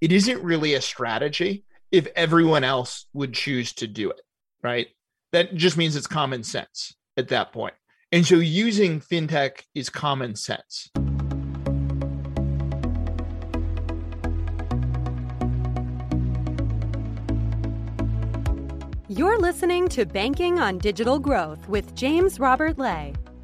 it isn't really a strategy if everyone else would choose to do it, right? That just means it's common sense at that point. And so using fintech is common sense. You're listening to Banking on Digital Growth with James Robert Lay,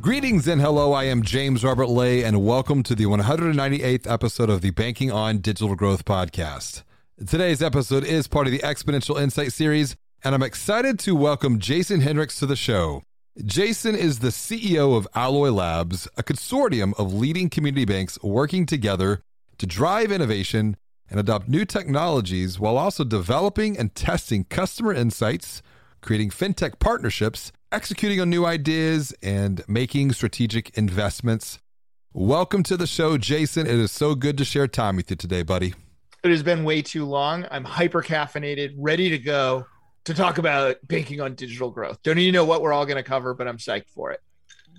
Greetings and hello. I am James Robert Lay, and welcome to the 198th episode of the Banking on Digital Growth podcast. Today's episode is part of the Exponential Insight series, and I'm excited to welcome Jason Hendricks to the show. Jason is the CEO of Alloy Labs, a consortium of leading community banks working together to drive innovation and adopt new technologies while also developing and testing customer insights creating fintech partnerships, executing on new ideas, and making strategic investments. Welcome to the show, Jason. It is so good to share time with you today, buddy. It has been way too long. I'm hyper caffeinated, ready to go to talk about banking on digital growth. Don't even know what we're all going to cover, but I'm psyched for it.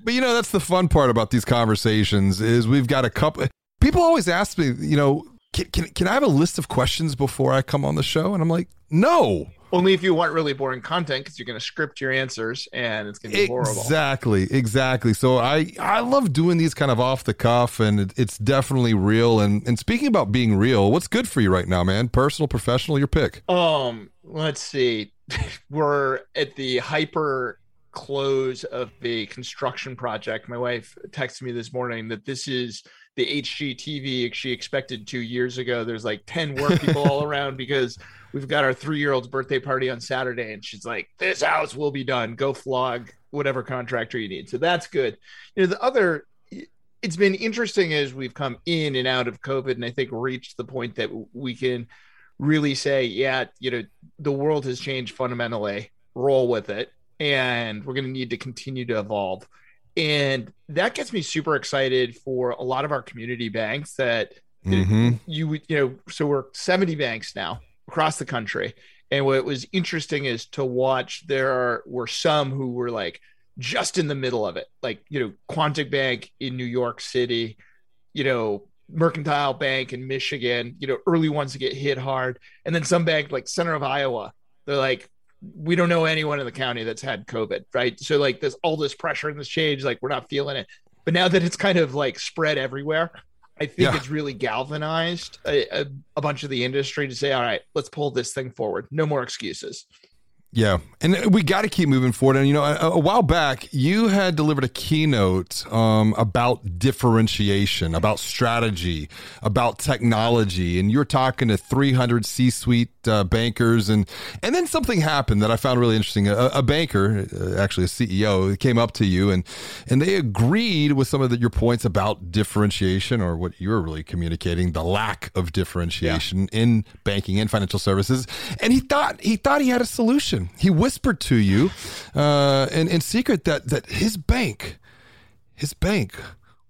But you know, that's the fun part about these conversations is we've got a couple. People always ask me, you know, can, can, can I have a list of questions before I come on the show? And I'm like, no. Only if you want really boring content because you're going to script your answers and it's going to be horrible. Exactly, exactly. So I I love doing these kind of off the cuff and it, it's definitely real. And and speaking about being real, what's good for you right now, man? Personal, professional, your pick. Um, let's see. We're at the hyper close of the construction project. My wife texted me this morning that this is the HGTV she expected two years ago. There's like 10 work people all around because we've got our three year old's birthday party on Saturday. And she's like, this house will be done. Go flog whatever contractor you need. So that's good. You know, the other, it's been interesting as we've come in and out of COVID and I think reached the point that we can really say, yeah, you know, the world has changed fundamentally, roll with it. And we're going to need to continue to evolve and that gets me super excited for a lot of our community banks that mm-hmm. you you know so we're 70 banks now across the country and what was interesting is to watch there are, were some who were like just in the middle of it like you know Quontic bank in new york city you know mercantile bank in michigan you know early ones to get hit hard and then some bank like center of iowa they're like we don't know anyone in the county that's had COVID, right? So like this all this pressure and this change, like we're not feeling it. But now that it's kind of like spread everywhere, I think yeah. it's really galvanized a, a, a, bunch of the industry to say, all right, let's pull this thing forward. No more excuses. Yeah, and we got to keep moving forward. And you know, a, a, while back, you had delivered a keynote um, about differentiation, about strategy, about technology, and you're talking to 300 C-suite uh, bankers, and and then something happened that I found really interesting. A, a banker, uh, actually a CEO, came up to you, and and they agreed with some of the, your points about differentiation, or what you were really communicating, the lack of differentiation yeah. in banking and financial services. And he thought he thought he had a solution he whispered to you uh, in, in secret that, that his bank, his bank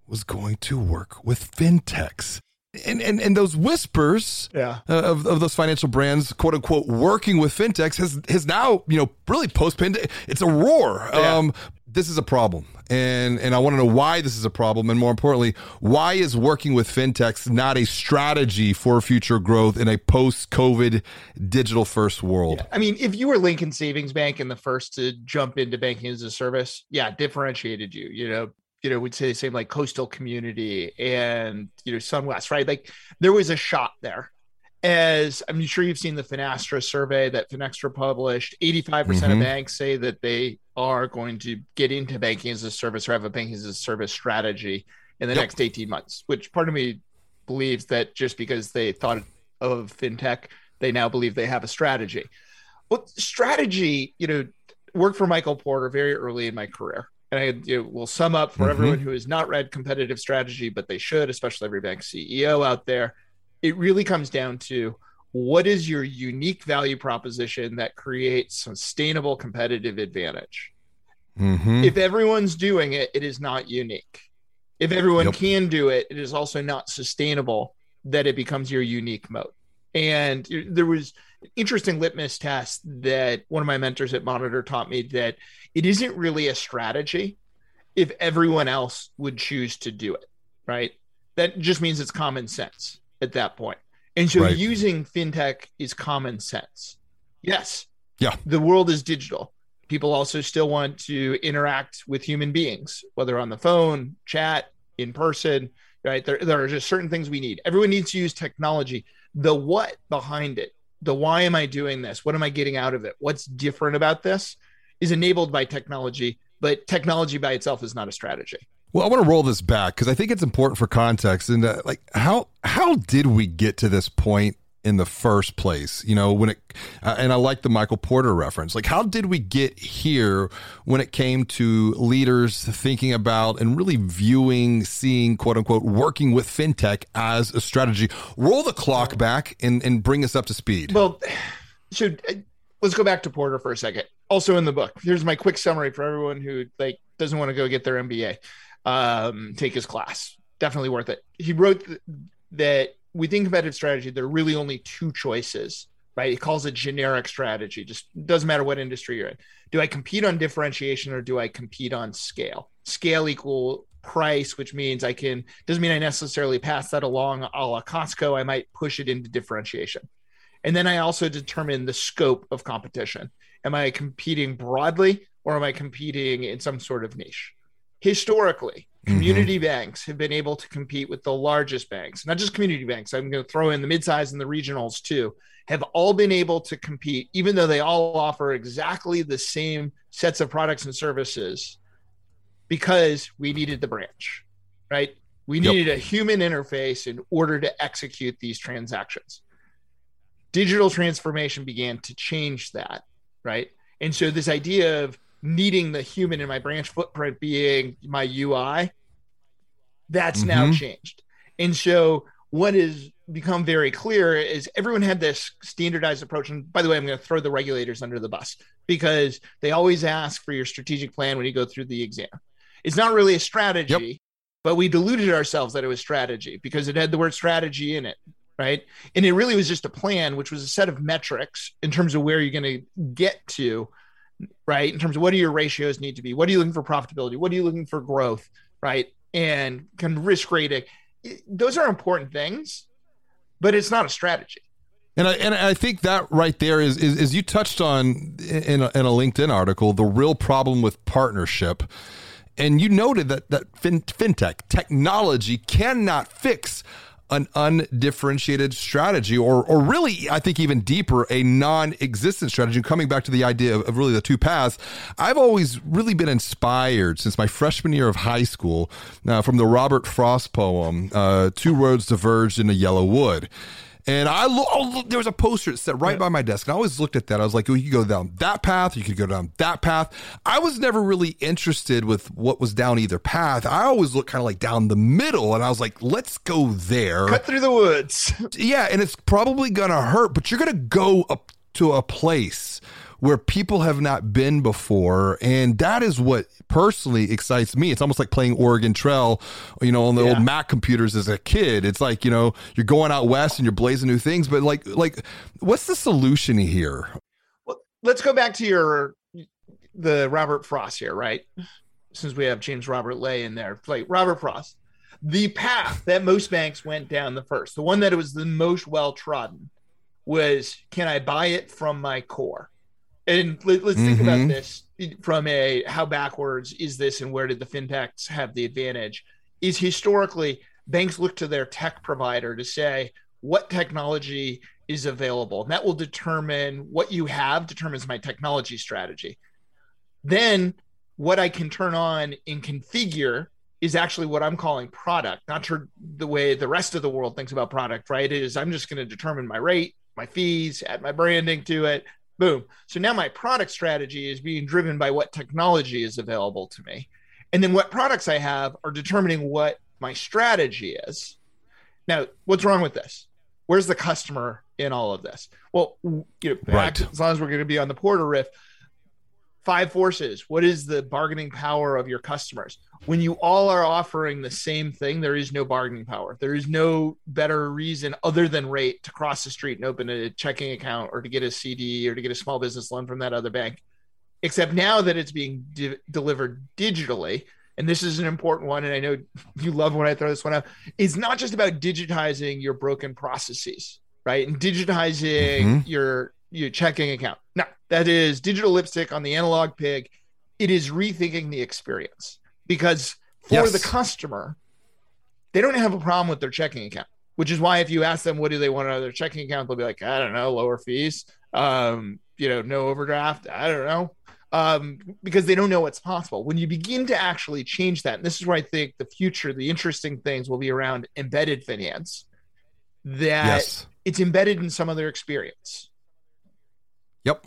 was going to work with fintechs. And, and, and those whispers yeah. uh, of, of those financial brands, quote unquote, working with fintechs has, has now, you know, really post pandemic, it's a roar. Yeah. Um, this is a problem and and I want to know why this is a problem, and more importantly, why is working with fintechs not a strategy for future growth in a post-COVID digital-first world? Yeah. I mean, if you were Lincoln Savings Bank and the first to jump into banking as a service, yeah, differentiated you. You know, you know, we'd say the same like coastal community and you know SunWest, right? Like there was a shot there as I'm sure you've seen the Finastra survey that Finextra published, 85% mm-hmm. of banks say that they are going to get into banking as a service or have a banking as a service strategy in the yep. next 18 months, which part of me believes that just because they thought of fintech, they now believe they have a strategy. Well, strategy, you know, worked for Michael Porter very early in my career. And I will sum up for mm-hmm. everyone who has not read competitive strategy, but they should, especially every bank CEO out there it really comes down to what is your unique value proposition that creates sustainable competitive advantage? Mm-hmm. If everyone's doing it, it is not unique. If everyone yep. can do it, it is also not sustainable that it becomes your unique moat. And there was an interesting litmus test that one of my mentors at Monitor taught me that it isn't really a strategy if everyone else would choose to do it, right? That just means it's common sense at that point. And so right. using fintech is common sense. Yes. Yeah. The world is digital. People also still want to interact with human beings, whether on the phone, chat, in person, right? There, there are just certain things we need. Everyone needs to use technology. The what behind it, the why am I doing this? What am I getting out of it? What's different about this is enabled by technology, but technology by itself is not a strategy. Well, I want to roll this back because I think it's important for context. And uh, like, how how did we get to this point in the first place? You know, when it uh, and I like the Michael Porter reference. Like, how did we get here when it came to leaders thinking about and really viewing, seeing, quote unquote, working with fintech as a strategy? Roll the clock back and and bring us up to speed. Well, so uh, let's go back to Porter for a second. Also in the book, here's my quick summary for everyone who like doesn't want to go get their MBA um, take his class. Definitely worth it. He wrote th- that within competitive strategy, there are really only two choices, right? It calls it generic strategy. Just doesn't matter what industry you're in. Do I compete on differentiation or do I compete on scale? Scale equal price, which means I can, doesn't mean I necessarily pass that along a la Costco. I might push it into differentiation. And then I also determine the scope of competition. Am I competing broadly or am I competing in some sort of niche? historically. Community mm-hmm. banks have been able to compete with the largest banks, not just community banks. I'm going to throw in the midsize and the regionals too, have all been able to compete, even though they all offer exactly the same sets of products and services because we needed the branch, right? We needed yep. a human interface in order to execute these transactions. Digital transformation began to change that, right? And so, this idea of needing the human in my branch footprint being my UI, that's mm-hmm. now changed. And so what has become very clear is everyone had this standardized approach. And by the way, I'm going to throw the regulators under the bus because they always ask for your strategic plan when you go through the exam. It's not really a strategy, yep. but we deluded ourselves that it was strategy because it had the word strategy in it. Right. And it really was just a plan, which was a set of metrics in terms of where you're going to get to right? In terms of what do your ratios need to be? What are you looking for profitability? What are you looking for growth, right? And can risk rating. Those are important things, but it's not a strategy. And I, and I think that right there is, is, is you touched on in a, in a LinkedIn article, the real problem with partnership. And you noted that, that fin, fintech technology cannot fix an undifferentiated strategy, or or really, I think even deeper, a non-existent strategy. Coming back to the idea of, of, really the two paths, I've always really been inspired since my freshman year of high school uh, from the Robert Frost poem, uh, Two Roads Diverged in a Yellow Wood." And I lo- oh, look, there was a poster that sat right by my desk, and I always looked at that. I was like, "Oh, you could go down that path, you could go down that path." I was never really interested with what was down either path. I always looked kind of like down the middle, and I was like, "Let's go there." Cut through the woods. yeah, and it's probably gonna hurt, but you're gonna go up to a place where people have not been before. And that is what personally excites me. It's almost like playing Oregon Trail, you know, on the yeah. old Mac computers as a kid. It's like, you know, you're going out west and you're blazing new things, but like like what's the solution here? Well, let's go back to your the Robert Frost here, right? Since we have James Robert Lay in there. Like Robert Frost. The path that most banks went down the first, the one that was the most well trodden was can I buy it from my core? And let, us think mm-hmm. about this from a how backwards is this and where did the fintechs have the advantage? Is historically banks look to their tech provider to say what technology is available. And that will determine what you have, determines my technology strategy. Then what I can turn on and configure is actually what I'm calling product, not the way the rest of the world thinks about product, right? It is I'm just going to determine my rate, my fees, add my branding to it, Boom. So now my product strategy is being driven by what technology is available to me. And then what products I have are determining what my strategy is. Now, what's wrong with this? where's the customer in all of this? Well, you know, Right. back, as long as we're going to be on the Porter riff, five forces. What is the bargaining power of your customers? When you all are offering the same thing, there is no bargaining power. There is no better reason other than rate to cross the street and open a checking account or to get a CD or to get a small business loan from that other bank. Except now that it's being de- delivered digitally, and this is an important one, and I know you love when I throw this one out. It's not just about digitizing your broken processes, right? And digitizing Mhm. your your checking account. No, that is digital lipstick on the analog pig. It is rethinking the experience because for Yes. the customer, they don't have a problem with their checking account, which is why if you ask them what do they want out of their checking account, they'll be like, I don't know, lower fees, um, you know, no overdraft. I don't know. Um, because they don't know what's possible. When you begin to actually change that, and this is where I think the future, the interesting things will be around embedded finance, that yes. it's embedded in some other experience. Yep.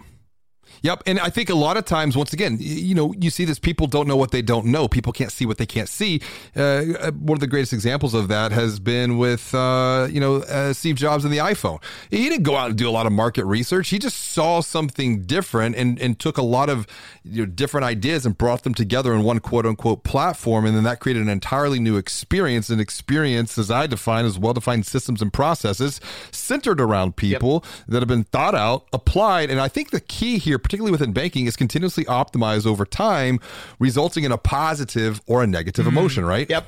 Yep. And I think a lot of times, once again, you know, you see this people don't know what they don't know. People can't see what they can't see. Uh, uh, one of the greatest examples of that has been with, uh, you know, uh, Steve Jobs and the iPhone. He didn't go out and do a lot of market research. He just saw something different and, and took a lot of you know, different ideas and brought them together in one quote unquote platform. And then that created an entirely new experience. An experience, as I define, as well defined systems and processes centered around people that have been thought out, applied. And I think the key here, particularly within banking, is continuously optimized over time, resulting in a positive or a negative mm-hmm. emotion, right? Yep.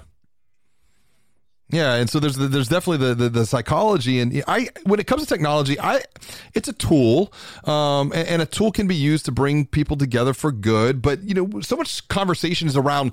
Yeah, and so there's there's definitely the, the the psychology, and I when it comes to technology, I it's a tool, um, and, and a tool can be used to bring people together for good. But you know, so much conversation is around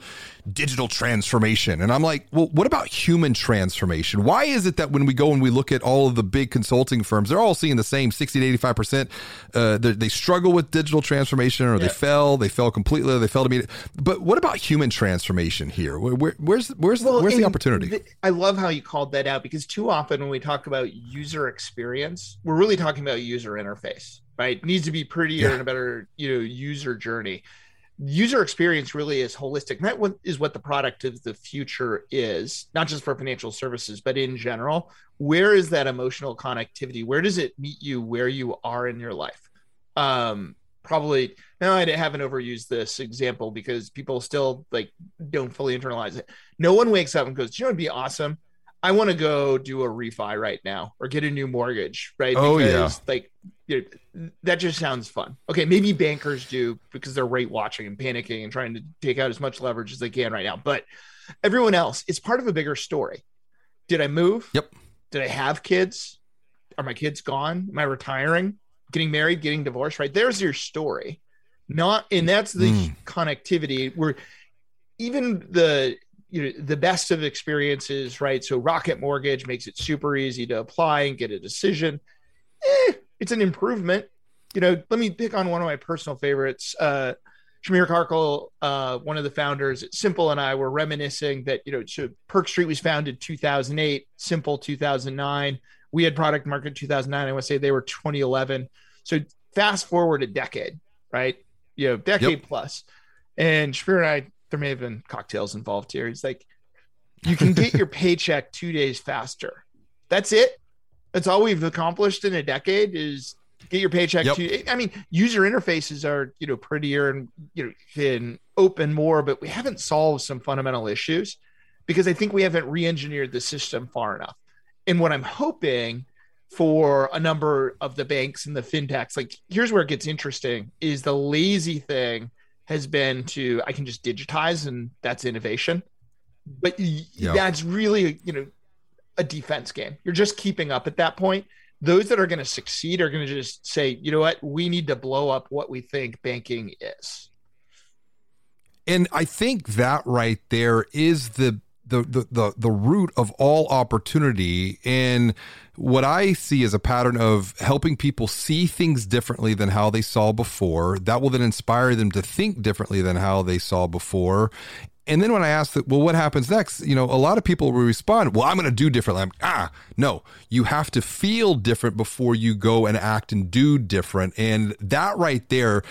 digital transformation, and I'm like, well, what about human transformation? Why is it that when we go and we look at all of the big consulting firms, they're all seeing the same 60 to 85 percent? Uh, they they struggle with digital transformation, or they Yeah. fail, they fail completely, or they fail to meet it. But what about human transformation here? Where, where, where's where's where's the opportunity? th- I love how you called that out because too often when we talk about user experience, we're really talking about user interface, right? It needs to be prettier Yeah. and a better, you know, user journey. User experience really is holistic. And that is what the product of the future is, not just for financial services, but in general. Where is that emotional connectivity? Where does it meet you where you are in your life? Um, probably now I haven't overused this example because people still like don't fully internalize it. No one wakes up and goes, "Do you know what'd be awesome? I want to go do a refi right now or get a new mortgage, right? Oh, yeah. like you know, that just sounds fun. Okay, maybe bankers do because they're rate watching and panicking and trying to take out as much leverage as they can right now. But everyone else, it's part of a bigger story. Did I move? Yep. Did I have kids? Are my kids gone? Am I retiring? Getting married? Getting divorced? Right? There's your story. Not, and that's the Mm. connectivity where even the you know the best of experiences, right? So Rocket Mortgage makes it super easy to apply and get a decision. Eh, it's an improvement. You know, let me pick on one of my personal favorites. Uh, Shamir Karkal, uh, one of the founders at Simple, and I were reminiscing that you know, so Perk Street was founded 2008, Simple 2009. We had product market 2009. I want to say they were 2011. So fast forward a decade, right? You know, decade Yep. plus. And Shamir and I, there may have been cocktails involved here. He's like, you can get your paycheck two days faster. That's it. That's all we've accomplished in a decade is get your paycheck Yep. to I mean, user interfaces are, you know, prettier and you know, can open more, but we haven't solved some fundamental issues because I think we haven't re-engineered the system far enough. And what I'm hoping for a number of the banks and the fintechs, like here's where it gets interesting, is the lazy thing has been to I can just digitize and that's innovation. But Yeah. that's really, you know, a defense game. You're just keeping up at that point. Those that are going to succeed are going to just say, you know what, we need to blow up what we think banking is. And I think that right there is the the the the, the root of all opportunity and what I see as a pattern of helping people see things differently than how they saw before. That will then inspire them to think differently than how they saw before. And then when I ask that, well, what happens next? You know, a lot of people will respond, well, I'm going to do differently. I'm, ah, no, you have to feel different before you go and act and do different. And that right there,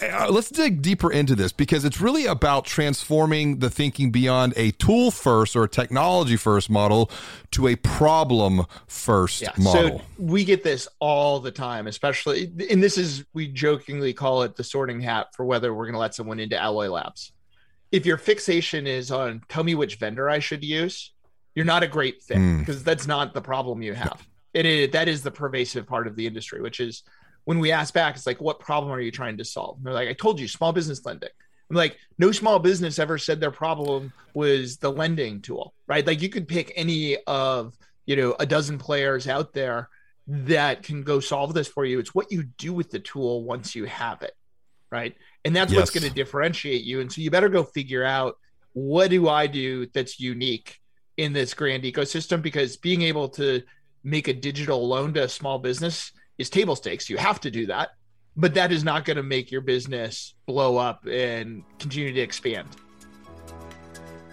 uh, let's dig deeper into this because it's really about transforming the thinking beyond a tool first or a technology first model to a problem first yeah, model. So we get this all the time, especially, and this is, we jokingly call it the sorting hat for whether we're going to let someone into Alloy Labs if your fixation is on tell me which vendor I should use, you're not a great fit because mm. that's not the problem you have. It is that is the pervasive part of the industry, which is when we ask back, it's like, what problem are you trying to solve? And they're like, I told you, small business lending. I'm like, no small business ever said their problem was the lending tool, right? Like you could pick any of you know a dozen players out there that can go solve this for you. It's what you do with the tool once you have it, right? and that's yes. what's going to differentiate you. And so you better go figure out what do i do that's unique in this grand ecosystem? Because being able to make a digital loan to a small business is table stakes. You have to do that. But that is not going to make your business blow up and continue to expand.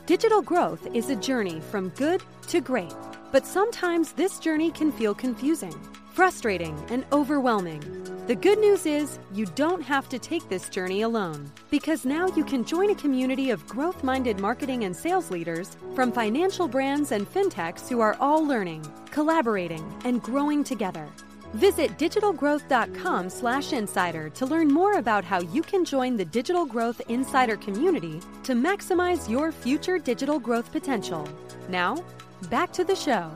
Digital growth is a journey from good to great. But sometimes this journey can feel confusing frustrating, and overwhelming. The good news is you don't have to take this journey alone because now you can join a community of growth minded marketing and sales leaders from financial brands and fintechs who are all learning, collaborating, and growing together. Visit digitalgrowth.com slash insider to learn more about how you can join the Digital Growth Insider community to maximize your future digital growth potential. Now, back to the show.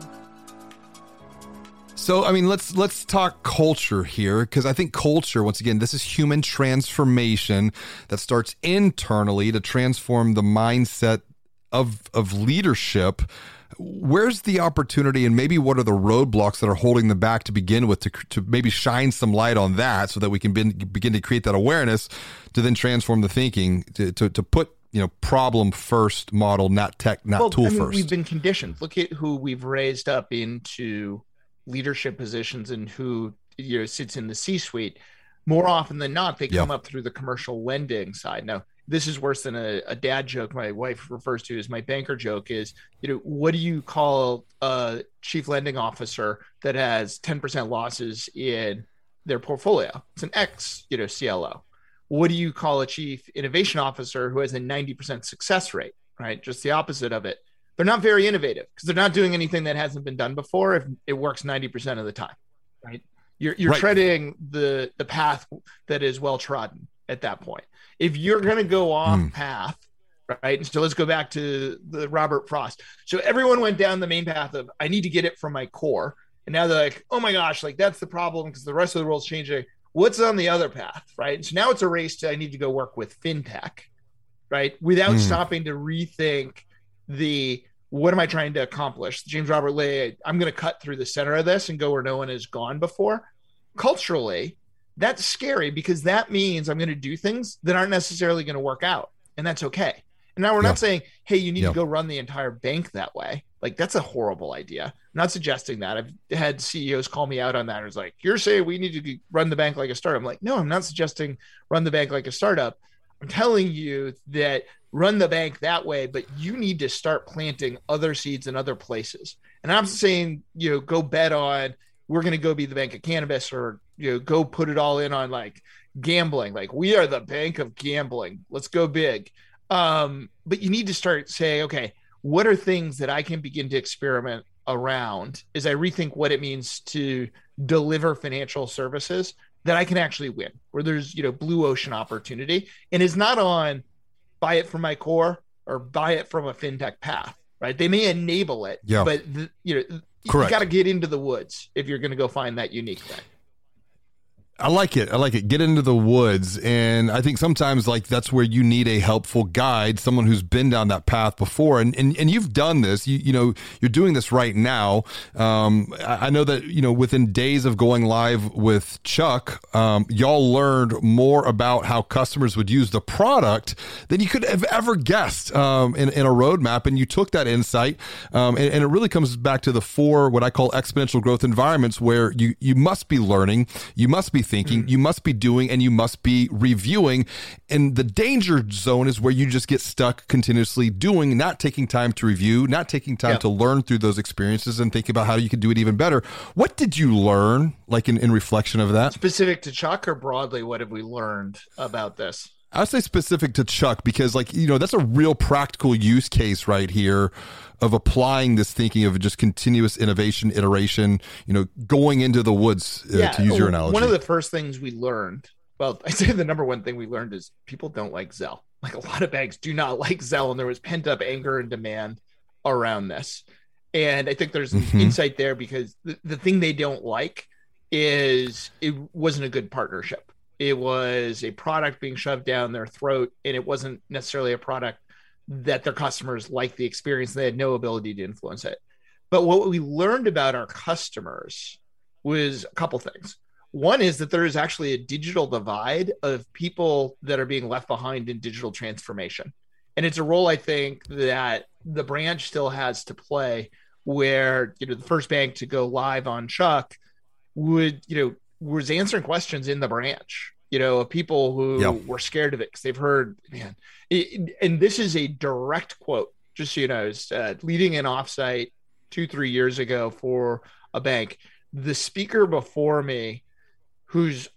So, I mean, let's let's talk culture here because I think culture, once again, this is human transformation that starts internally to transform the mindset of of leadership. Where's the opportunity, and maybe what are the roadblocks that are holding them back to begin with, to, to maybe shine some light on that, so that we can be, begin to create that awareness, to then transform the thinking, to to, to put you know problem first model, not tech, not well, tool I mean, first. We've been conditioned. Look at who we've raised up into leadership positions and who you know sits in the C-suite, more often than not, they come up through the commercial lending side. Now, this is worse than a, a, dad joke my wife refers to as my banker joke is you know what do you call a chief lending officer that has 10% losses in their portfolio? It's an ex you know clo what do you call a chief innovation officer who has a 90% success rate right? Just the opposite of it they're not very innovative because they're not doing anything that hasn't been done before if it works 90% of the time right? You're, you're right. treading the the path that is well trodden at that point. If you're going to go off mm. path right? So let's go back to the robert frost. So everyone went down the main path of i need to get it from my core. And now they're like oh my gosh like that's the problem because the rest of the world's changing. What's on the other path? Right? So now it's a race to i need to go work with fintech right? Without mm. stopping to rethink the what am I trying to accomplish? James Robert Lay, I'm going to cut through the center of this and go where no one has gone before. Culturally, that's scary because that means I'm going to do things that aren't necessarily going to work out. And that's okay. And now we're yeah. not saying, hey, you need yeah. to go run the entire bank that way. Like that's a horrible idea. I'm not suggesting that. I've had CEOs call me out on that. It's like, you're saying we need to run the bank like a startup. I'm like, no, I'm not suggesting run the bank like a startup. I'm telling you that run the bank that way, but you need to start planting other seeds in other places. And I'm saying, you know, go bet on we're going to go be the bank of cannabis or, you know, go put it all in on like gambling. Like we are the bank of gambling. Let's go big. Um, but you need to start saying, okay, what are things that I can begin to experiment around as I rethink what it means to deliver financial services that I can actually win, where there's, you know, blue ocean opportunity and is not on buy it from my core or buy it from a fintech path, right? They may enable it, yeah. but the, you know, Correct. you got to get into the woods if you're going to go find that unique thing. I like it. I like it. Get into the woods. And I think sometimes like that's where you need a helpful guide, someone who's been down that path before. And and, and you've done this. You you know, you're doing this right now. Um, I, I know that, you know, within days of going live with Chuck, um, y'all learned more about how customers would use the product than you could have ever guessed um, in, in a roadmap. And you took that insight. Um, and, and it really comes back to the four what I call exponential growth environments where you you must be learning, you must be thinking, mm. you must be doing, and you must be reviewing. And the danger zone is where you just get stuck continuously doing, not taking time to review, not taking time yeah. to learn through those experiences and think about how you can do it even better. What did you learn, like in, in reflection of that? Specific to Chuck or broadly, what have we learned about this? I would say specific to Chuck because, like, you know, that's a real practical use case right here of applying this thinking of just continuous innovation, iteration, you know, going into the woods, uh, yeah, to use your analogy. One of the first things we learned, well, I say the number one thing we learned is people don't like Zelle. Like a lot of banks do not like Zelle, and there was pent up anger and demand around this. And I think there's mm-hmm. insight there because the, the thing they don't like is it wasn't a good partnership. It was a product being shoved down their throat, and it wasn't necessarily a product that their customers liked the experience. They had no ability to influence it. But what we learned about our customers was a couple things. One is that there is actually a digital divide of people that are being left behind in digital transformation. And it's a role I think that the branch still has to play where, you know, the first bank to go live on Chuck would, you know, was answering questions in the branch you know, of people who yep. were scared of it because they've heard, man, it, and this is a direct quote, just so you know, uh, leading an offsite two, three years ago for a bank. The speaker before me, who's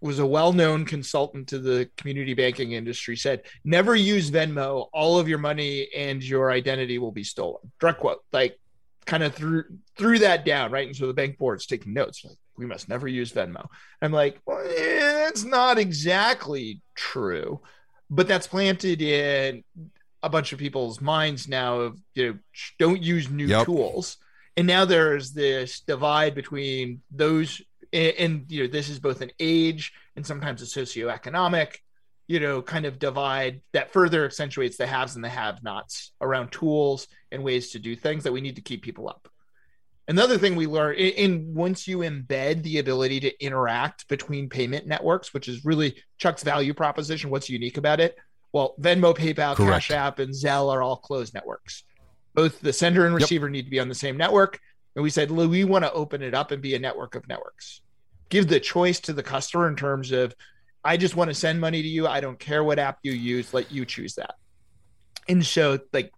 was a well-known consultant to the community banking industry said never use venmo all of your money and your identity will be stolen direct quote like kind of threw threw that down right and so the bank board's taking notes like we must never use Venmo. I'm like, well, that's not exactly true, but that's planted in a bunch of people's minds now of you know don't use new yep. tools, and now there's this divide between those and, and you know this is both an age and sometimes a socioeconomic you know kind of divide that further accentuates the haves and the have-nots around tools and ways to do things that we need to keep people up Another thing we learned in, in, once you embed the ability to interact between payment networks, which is really Chuck's value proposition, what's unique about it? Well, Venmo, PayPal, Correct. Cash App, and Zelle are all closed networks. Both the sender and receiver yep. need to be on the same network. And we said, we want to open it up and be a network of networks. Give the choice to the customer in terms of, I just want to send money to you. I don't care what app you use. Let you choose that. And so, like,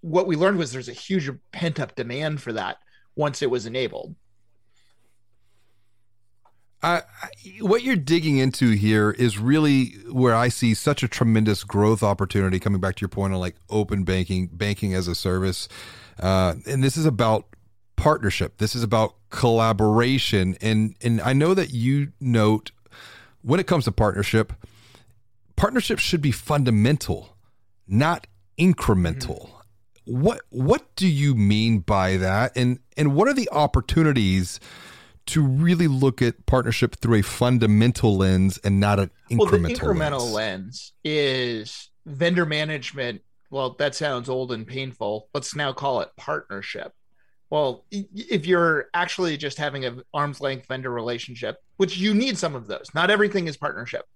what we learned was there's a huge pent up demand for that once it was enabled. I, what you're digging into here is really where I see such a tremendous growth opportunity. Coming back to your point on like open banking, banking as a service, uh, and this is about partnership. This is about collaboration, and and I know that you note when it comes to partnership, partnership should be fundamental, not incremental. Mm-hmm what what do you mean by that? And and what are the opportunities to really look at partnership through a fundamental lens and not an incremental well, the incremental lens. lens is vendor management. Well that sounds old and painful. Let's now call it partnership. Well if you're actually just having an arm's length vendor relationship which you need some of those not everything is partnership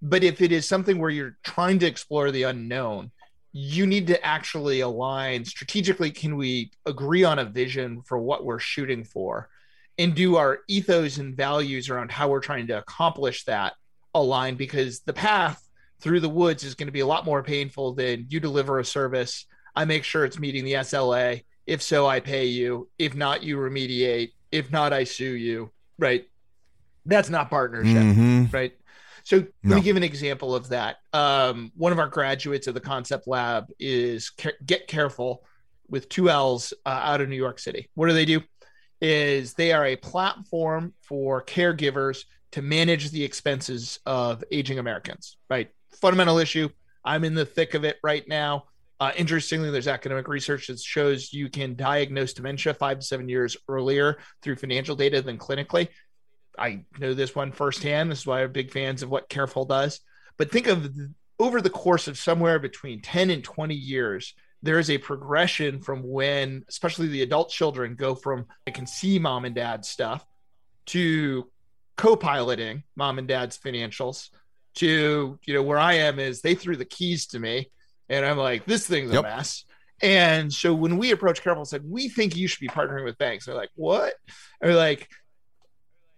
but if it is something where you're trying to explore the unknown you need to actually align strategically. Can we agree on a vision for what we're shooting for? And do our ethos and values around how we're trying to accomplish that align? Because the path through the woods is going to be a lot more painful than you deliver a service. I make sure it's meeting the SLA. If so, I pay you. If not, you remediate. If not, I sue you. Right. That's not partnership. Mm-hmm. Right. So no. let me give an example of that. Um, one of our graduates of the Concept Lab is Get Carefull with two L's uh, out of New York City. What do they do? Is they are a platform for caregivers to manage the expenses of aging Americans. Right, fundamental issue. I'm in the thick of it right now. Uh, interestingly, there's academic research that shows you can diagnose dementia five to seven years earlier through financial data than clinically. I know this one firsthand. This is why I'm big fans of what Carefull does. But think of over the course of somewhere between 10 and 20 years, there is a progression from when, especially the adult children, go from I can see mom and dad stuff to co-piloting mom and dad's financials to you know where I am is they threw the keys to me and I'm like this thing's a mess. And so when we approached Carefull said we think you should be partnering with banks, they're like what? They're like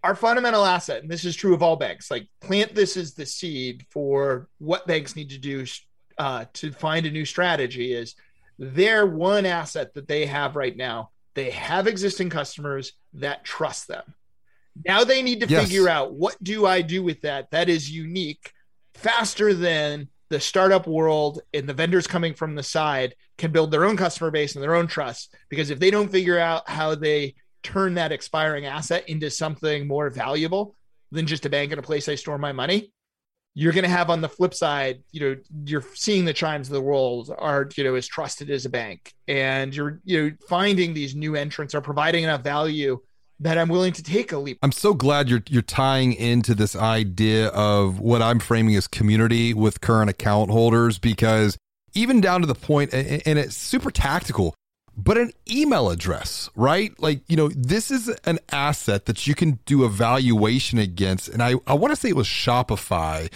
our fundamental asset, and this is true of all banks, like plant this as the seed for what banks need to do uh, to find a new strategy is their one asset that they have right now. They have existing customers that trust them. Now they need to yes. figure out what do I do with that that is unique faster than the startup world and the vendors coming from the side can build their own customer base and their own trust because if they don't figure out how they turn that expiring asset into something more valuable than just a bank and a place I store my money, you're going to have on the flip side, you know, you're seeing the chimes of the world are, you know, as trusted as a bank, and you're, you know, finding these new entrants are providing enough value that I'm willing to take a leap. I'm so glad you're you're tying into this idea of what I'm framing as community with current account holders because even down to the point and it's super tactical but an email address, right? Like, you know, this is an asset that you can do evaluation against. And I, I want to say it was Shopify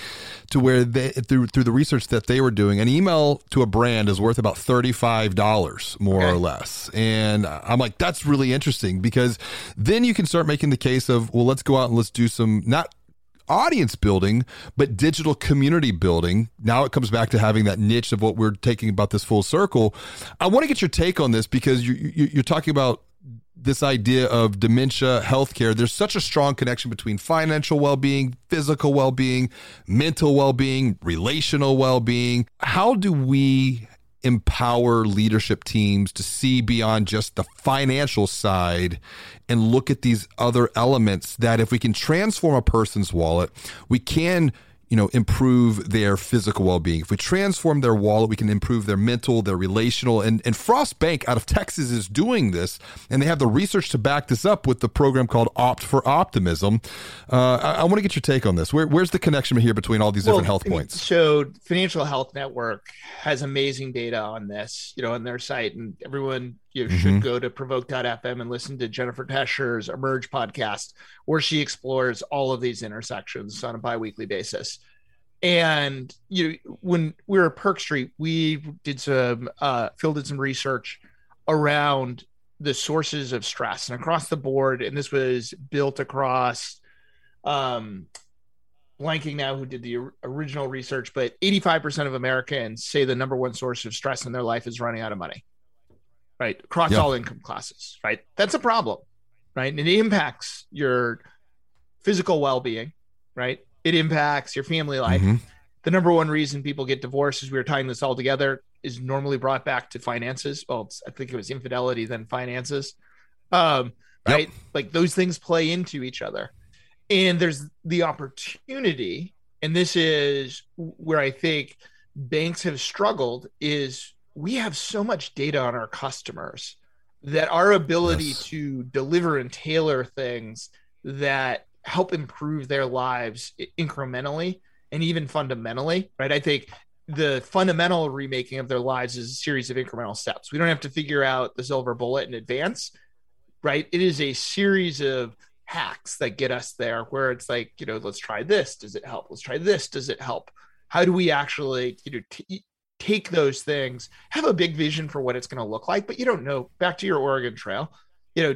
to where they, through, through the research that they were doing, an email to a brand is worth about $35 more okay. or less. And I'm like, that's really interesting because then you can start making the case of, well, let's go out and let's do some, not audience building, but digital community building. Now it comes back to having that niche of what we're taking about this full circle. I want to get your take on this because you, you, are talking about this idea of dementia healthcare. There's such a strong connection between financial well being, physical well being, mental well being, relational well being. How do we empower leadership teams to see beyond just the financial side and look at these other elements that if we can transform a person's wallet, we can you know, improve their physical well-being. If we transform their wallet, we can improve their mental, their relational. And, and Frost Bank out of Texas is doing this, and they have the research to back this up with the program called Opt for Optimism. Uh, I, I want to get your take on this. Where, where's the connection here between all these well, different health points? So, Financial Health Network has amazing data on this, you know, on their site, and everyone you mm-hmm. should go to provoke.fm and listen to Jennifer Tescher's Emerge podcast, where she explores all of these intersections on a biweekly basis. And you know, when we were at Perk Street, we did some uh fielded some research around the sources of stress and across the board, and this was built across um blanking now who did the original research, but 85% of Americans say the number one source of stress in their life is running out of money right? Across all income classes, right? That's a problem, right? And it impacts your physical well being, right? It impacts your family life. Mm-hmm. The number one reason people get divorced, as we were tying this all together, is normally brought back to finances. Well, I think it was infidelity, then finances. Um, right? Yep. Like those things play into each other. And there's the opportunity, and this is where I think banks have struggled, is we have so much data on our customers that our ability yes. to deliver and tailor things that help improve their lives incrementally and even fundamentally, right? I think the fundamental remaking of their lives is a series of incremental steps. We don't have to figure out the silver bullet in advance, right? It is a series of hacks that get us there where it's like, you know, let's try this. Does it help? Let's try this. Does it help? How do we actually, you know, t- take those things, have a big vision for what it's going to look like, but you don't know. Back to your Oregon Trail, you know,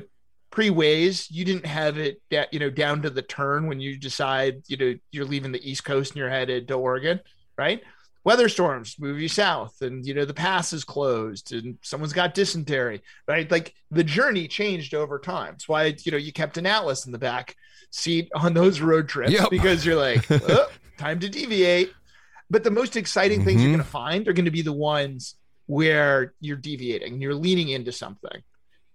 pre Waze, you didn't have it, you know, down to the turn when you decide, you know, you're leaving the East Coast and you're headed to Oregon, right? Weather storms move you south, and you know the pass is closed, and someone's got dysentery, right? Like the journey changed over time. It's why you know you kept an atlas in the back seat on those road trips yep. because you're like, oh, time to deviate but the most exciting mm-hmm. things you're mm-hmm. going to find are going to be the ones where you're deviating, and you're leaning into something.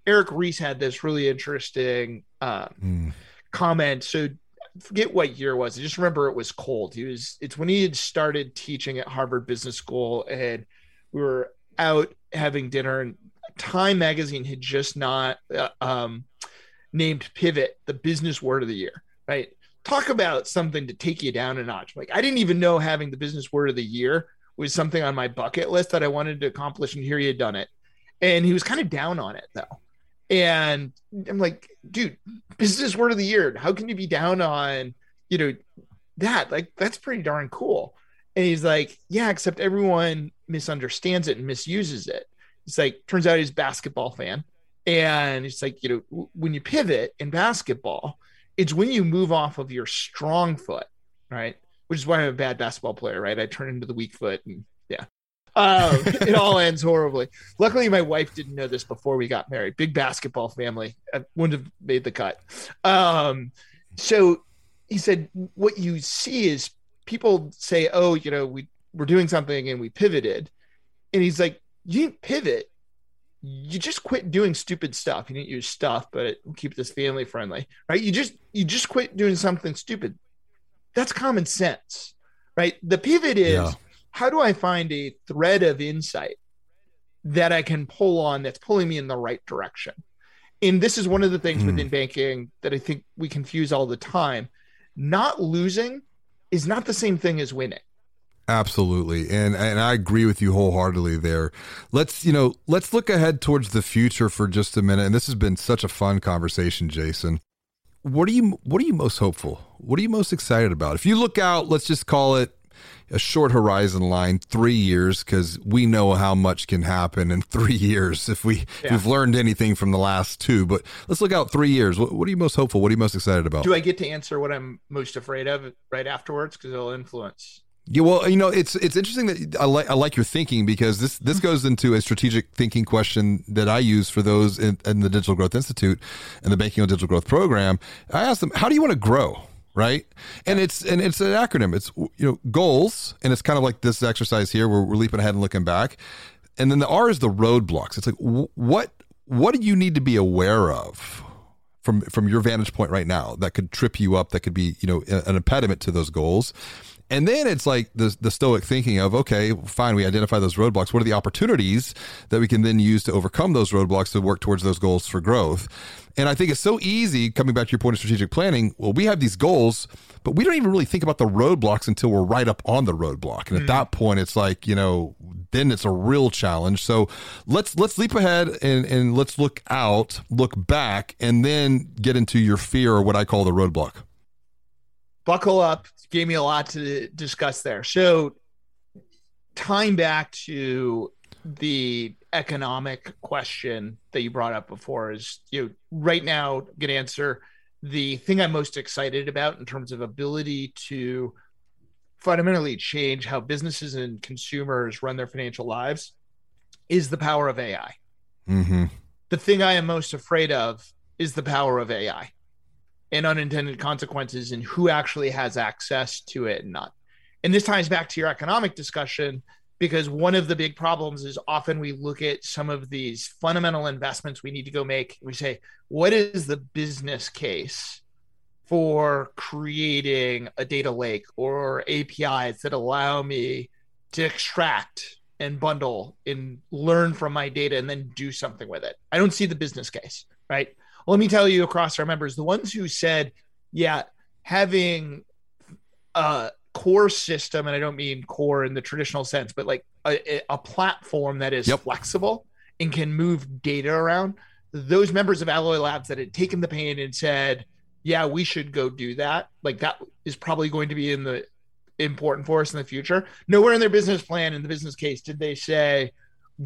Eric Ries had this really interesting um, mm. comment. So forget what year it was. I just remember it was cold. He was it's when he had started teaching at Harvard Business School and we were out having dinner and Time magazine had just not uh, um, named pivot the business word of the year, right? Talk about something to take you down a notch. Like I didn't even know having the business word of the year was something on my bucket list that I wanted to accomplish, and here he had done it. And he was kind of down on it though. And I'm like, dude, business word of the year. How can you be down on, you know, that? Like, that's pretty darn cool. And he's like, yeah, except everyone misunderstands it and misuses it. It's like, turns out he's basketball fan. And it's like, you know, when you pivot in basketball, It's when you move off of your strong foot, right? Which is why I'm a bad basketball player, right? I turn into the weak foot and yeah. Um, it all ends horribly. Luckily, my wife didn't know this before we got married. Big basketball family. I wouldn't have made the cut. Um, so he said, what you see is people say, oh, you know, we, we're doing something and we pivoted. And he's like, you didn't pivot you just quit doing stupid stuff. You didn't use stuff, but it, keep this family friendly, right? You just you just quit doing something stupid. That's common sense, right? The pivot is yeah. how do I find a thread of insight that I can pull on that's pulling me in the right direction? And this is one of the things mm. within banking that I think we confuse all the time. Not losing is not the same thing as winning. Absolutely. And and I agree with you wholeheartedly there. Let's, you know, let's look ahead towards the future for just a minute. And this has been such a fun conversation, Jason. What are you what are you most hopeful? What are you most excited about? If you look out, let's just call it a short horizon line, three years, because we know how much can happen in three years if we yeah. if we've learned anything from the last two. But let's look out three years. What, what, are you most hopeful? What are you most excited about? Do I get to answer what I'm most afraid of right afterwards? Because it'll influence yeah, well, you know, it's it's interesting that I like I like your thinking because this this goes into a strategic thinking question that I use for those in, in the Digital Growth Institute and the Banking on Digital Growth program. I ask them, how do you want to grow? Right, and it's and it's an acronym. It's you know goals, and it's kind of like this exercise here where we're leaping ahead and looking back, and then the R is the roadblocks. It's like what what do you need to be aware of from from your vantage point right now that could trip you up that could be you know an impediment to those goals and then it's like the, the stoic thinking of, okay, fine, we identify those roadblocks. What are the opportunities that we can then use to overcome those roadblocks to work towards those goals for growth? And I think it's so easy, coming back to your point of strategic planning. Well, we have these goals, but we don't even really think about the roadblocks until we're right up on the roadblock. And mm. at hmm. that point, it's like, you know, then it's a real challenge. So let's let's leap ahead and, and let's look out, look back, and then get into your fear or what I call the roadblock buckle up. Gave me a lot to discuss there. So, tying back to the economic question that you brought up before is you know, right now good answer the thing i'm most excited about in terms of ability to fundamentally change how businesses and consumers run their financial lives is the power of ai mm-hmm. the thing i am most afraid of is the power of ai and unintended consequences and who actually has access to it and not. And this ties back to your economic discussion because one of the big problems is often we look at some of these fundamental investments we need to go make. We say, what is the business case for creating a data lake or APIs that allow me to extract and bundle and learn from my data and then do something with it? I don't see the business case, right? Let me tell you across our members, the ones who said, yeah, having a core system, and I don't mean core in the traditional sense, but like a, a platform that is yep. flexible and can move data around. Those members of Alloy Labs that had taken the pain and said, yeah, we should go do that. Like that is probably going to be in the important for us in the future. Nowhere in their business plan in the business case did they say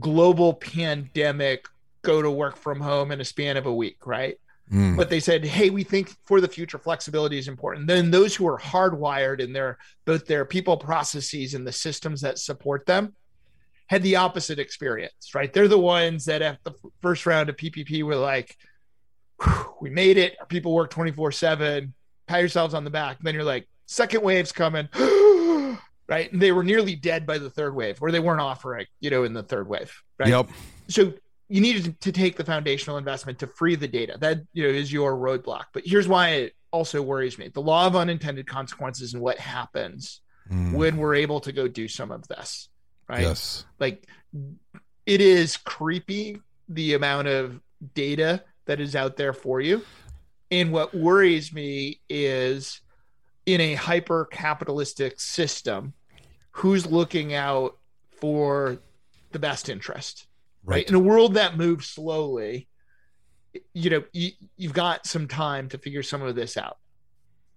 global pandemic go to work from home in a span of a week, right? Mm. But they said, hey, we think for the future flexibility is important. Then those who are hardwired in their both their people processes and the systems that support them had the opposite experience, right? They're the ones that at the first round of PPP were like, we made it. Our people work 24 7. Pat yourselves on the back. Then you're like, second wave's coming. right. And they were nearly dead by the third wave, or they weren't offering, you know, in the third wave. Right. Yep. So you needed to take the foundational investment to free the data. That you know is your roadblock. But here's why it also worries me: the law of unintended consequences and what happens mm. when we're able to go do some of this. Right? Yes. Like it is creepy the amount of data that is out there for you. And what worries me is in a hyper capitalistic system, who's looking out for the best interest? Right. right? In a world that moves slowly, you know, you, you've got some time to figure some of this out.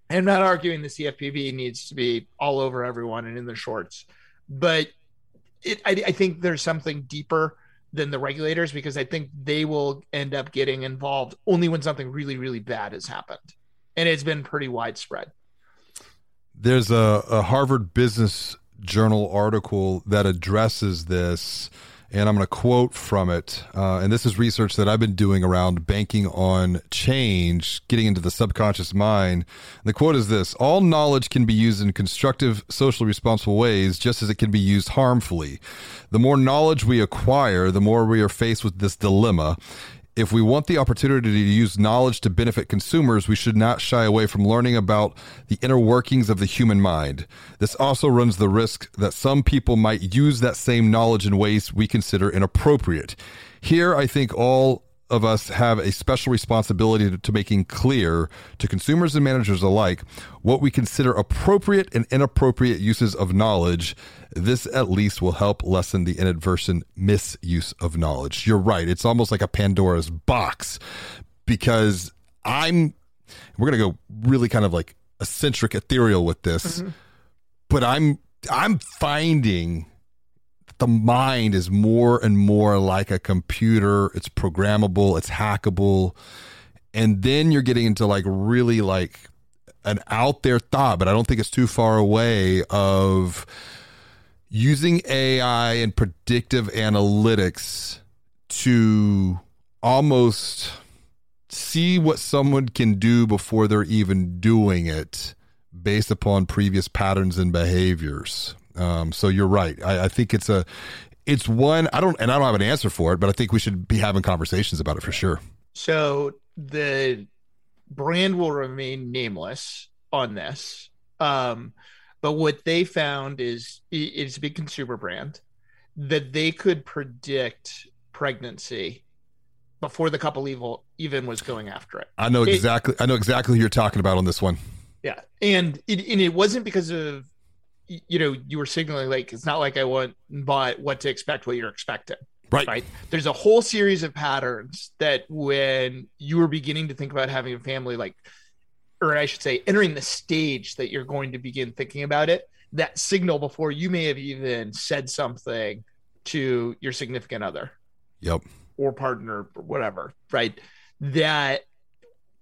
I'm not arguing the CFPB needs to be all over everyone and in the shorts, but it, I, I think there's something deeper than the regulators because I think they will end up getting involved only when something really, really bad has happened. and it's been pretty widespread. There's a, a Harvard Business Journal article that addresses this and I'm going to quote from it. Uh, and this is research that I've been doing around banking on change, getting into the subconscious mind. And the quote is this All knowledge can be used in constructive, socially responsible ways, just as it can be used harmfully. The more knowledge we acquire, the more we are faced with this dilemma if we want the opportunity to use knowledge to benefit consumers, we should not shy away from learning about the inner workings of the human mind. This also runs the risk that some people might use that same knowledge in ways we consider inappropriate. Here, I think all of us have a special responsibility to, to, making clear to consumers and managers alike what we consider appropriate and inappropriate uses of knowledge. This at least will help lessen the inadvertent misuse of knowledge. You're right. It's almost like a Pandora's box because I'm, we're going to go really kind of like eccentric ethereal with this, mm-hmm. but I'm, I'm finding the mind is more and more like a computer. It's programmable, it's hackable. And then you're getting into like really like an out there thought, but I don't think it's too far away of using AI and predictive analytics to almost see what someone can do before they're even doing it based upon previous patterns and behaviors. Um, so you're right. I, I think it's a, it's one I don't, and I don't have an answer for it, but I think we should be having conversations about it for sure. So the brand will remain nameless on this. Um, but what they found is it's a big consumer brand that they could predict pregnancy before the couple evil even was going after it. I know exactly. It, I know exactly who you're talking about on this one. Yeah, and it, and it wasn't because of you know, you were signaling like it's not like I want but what to expect what you're expecting. Right. Right. There's a whole series of patterns that when you were beginning to think about having a family, like, or I should say, entering the stage that you're going to begin thinking about it, that signal before you may have even said something to your significant other. Yep. Or partner or whatever. Right. That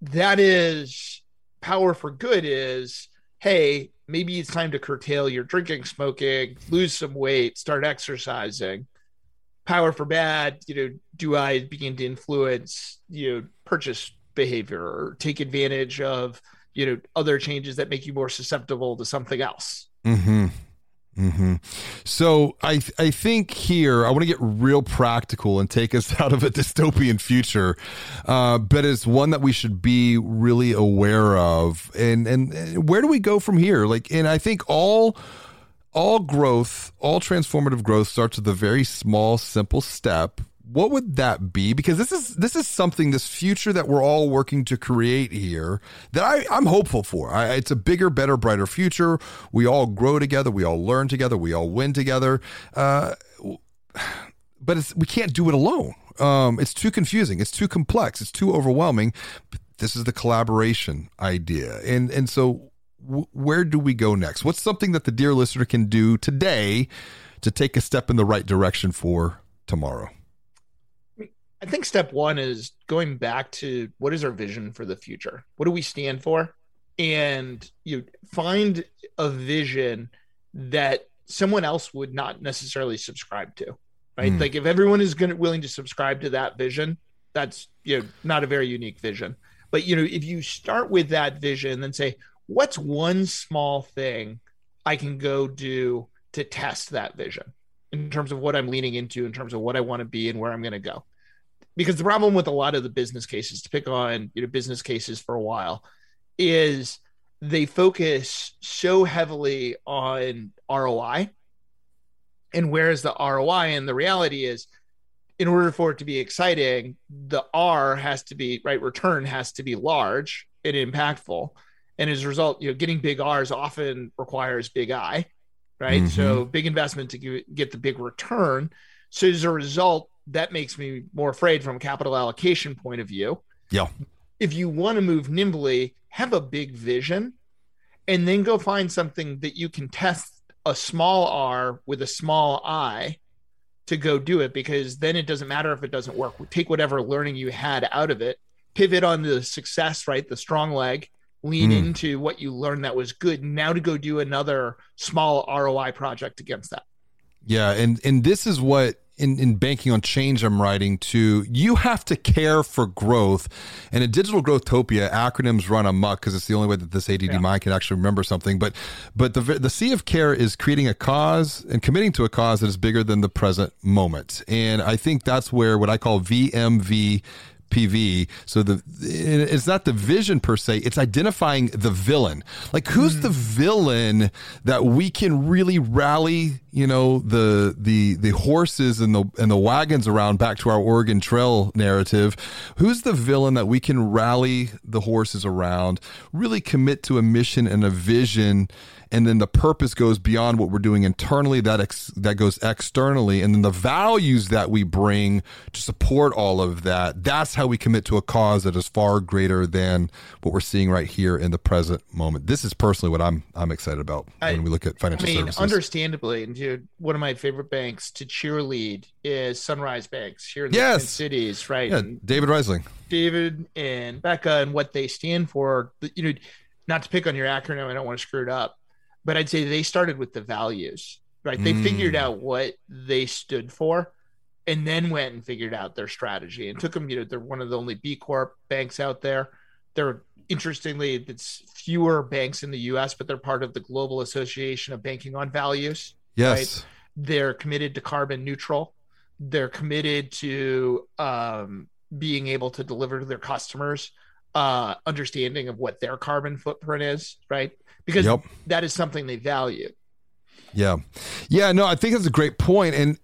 that is power for good is hey, maybe it's time to curtail your drinking, smoking, lose some weight, start exercising. Power for bad, you know, do I begin to influence, you know, purchase behavior or take advantage of, you know, other changes that make you more susceptible to something else? Mm-hmm. Mm-hmm. So I I think here I want to get real practical and take us out of a dystopian future, uh, but it's one that we should be really aware of. And and where do we go from here? Like, and I think all all growth, all transformative growth starts with a very small, simple step what would that be? Because this is this is something, this future that we're all working to create here that I, I'm hopeful for. I, it's a bigger, better, brighter future. We all grow together. We all learn together. We all win together. Uh, but it's, we can't do it alone. Um, it's too confusing. It's too complex. It's too overwhelming. This is the collaboration idea, and and so w- where do we go next? What's something that the dear listener can do today to take a step in the right direction for tomorrow? I think step one is going back to what is our vision for the future? What do we stand for? And you find a vision that someone else would not necessarily subscribe to, right? Mm. Like if everyone is going to willing to subscribe to that vision, that's you know not a very unique vision. But you know, if you start with that vision, then say, what's one small thing I can go do to test that vision in terms of what I'm leaning into, in terms of what I want to be and where I'm going to go because the problem with a lot of the business cases to pick on you know business cases for a while is they focus so heavily on ROI and where's the ROI and the reality is in order for it to be exciting the R has to be right return has to be large and impactful. And as a result you know getting big R's often requires big I right? Mm-hmm. so big investment to get the big return. So as a result that makes me more afraid from a capital allocation point of view. Yeah. If you want to move nimbly, have a big vision and then go find something that you can test a small R with a small I to go do it because then it doesn't matter if it doesn't work. Take whatever learning you had out of it, pivot on the success, right? The strong leg, lean mm. into what you learned that was good now to go do another small roi project against that yeah and and this is what in, in banking on change I'm writing to you have to care for growth. And a digital growthopia acronyms run amok because it's the only way that this ADD yeah. mind can actually remember something. But but the the C of care is creating a cause and committing to a cause that is bigger than the present moment. And I think that's where what I call VMV PV. So the it's not the vision per se; it's identifying the villain. Like who's mm. the villain that we can really rally? You know the the the horses and the and the wagons around back to our Oregon Trail narrative. Who's the villain that we can rally the horses around? Really commit to a mission and a vision and then the purpose goes beyond what we're doing internally that ex- that goes externally and then the values that we bring to support all of that that's how we commit to a cause that is far greater than what we're seeing right here in the present moment. This is personally what i'm i'm excited about when we look at financial I mean, services. understandably and dude one of my favorite banks to cheerlead is sunrise banks here in the yes. cities right? Yeah, david Reiling. David and becca and what they stand for you know not to pick on your acronym i don't want to screw it up but I'd say they started with the values, right? They mm. figured out what they stood for and then went and figured out their strategy and took them, you know, they're one of the only B Corp banks out there. They're interestingly, it's fewer banks in the US, but they're part of the Global Association of Banking on Values. Yes. Right? They're committed to carbon neutral. They're committed to um, being able to deliver to their customers uh, understanding of what their carbon footprint is, right? because yep. that is something they value. Yeah. Yeah, no, I think that's a great point and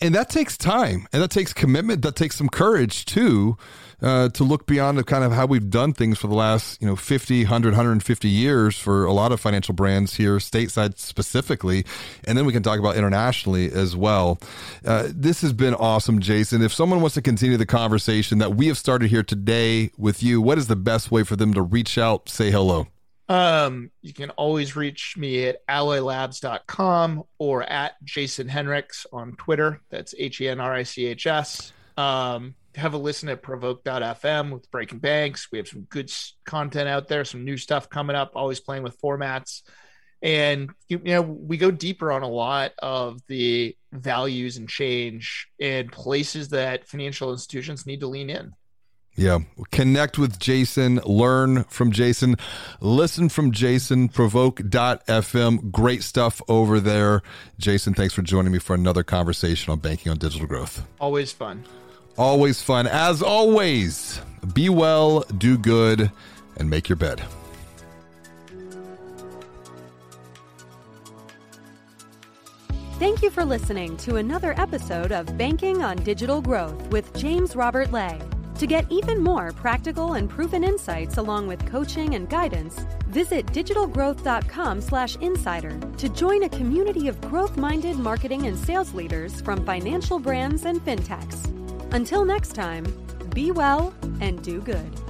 and that takes time and that takes commitment that takes some courage too uh, to look beyond the kind of how we've done things for the last you know 50 100 150 years for a lot of financial brands here stateside specifically and then we can talk about internationally as well. Uh, this has been awesome jason. If someone wants to continue the conversation that we have started here today with you what is the best way for them to reach out say hello um, you can always reach me at alloylabs.com or at Jason Henrichs on Twitter. That's H E N R I C H S. Um, have a listen at provoke.fm with Breaking Banks. We have some good content out there, some new stuff coming up, always playing with formats. And, you know, we go deeper on a lot of the values and change and places that financial institutions need to lean in. Yeah. Connect with Jason, learn from Jason, listen from Jason, provoke.fm. Great stuff over there. Jason, thanks for joining me for another conversation on banking on digital growth. Always fun. Always fun. As always, be well, do good, and make your bed. Thank you for listening to another episode of Banking on Digital Growth with James Robert Lay. To get even more practical and proven insights along with coaching and guidance, visit digitalgrowth.com/insider to join a community of growth-minded marketing and sales leaders from financial brands and fintechs. Until next time, be well and do good.